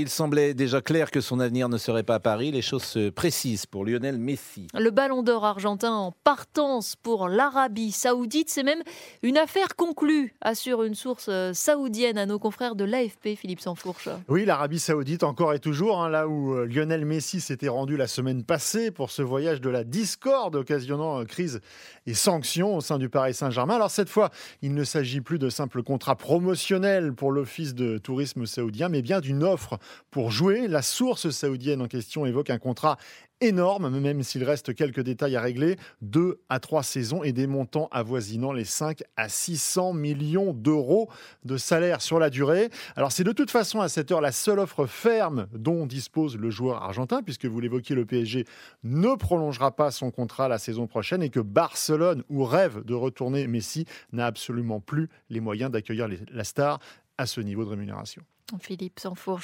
Il semblait déjà clair que son avenir ne serait pas à Paris. Les choses se précisent pour Lionel Messi. Le ballon d'or argentin en partance pour l'Arabie saoudite, c'est même une affaire conclue, assure une source euh, saoudienne à nos confrères de l'AFP, Philippe Sansfourche. Oui, l'Arabie saoudite encore et toujours, hein, là où euh, Lionel Messi s'était rendu la semaine passée pour ce voyage de la discorde occasionnant euh, crise et sanctions au sein du Paris Saint-Germain. Alors cette fois, il ne s'agit plus de simples contrats promotionnels pour l'Office de tourisme saoudien, mais bien d'une offre pour jouer. La source saoudienne en question évoque un contrat énorme, même s'il reste quelques détails à régler, deux à trois saisons et des montants avoisinant les 5 à 600 millions d'euros de salaire sur la durée. Alors c'est de toute façon à cette heure la seule offre ferme dont dispose le joueur argentin, puisque vous l'évoquiez, le PSG ne prolongera pas son contrat la saison prochaine et que Barcelone, où rêve de retourner Messi, n'a absolument plus les moyens d'accueillir la star à ce niveau de rémunération. Philippe Sansfourche.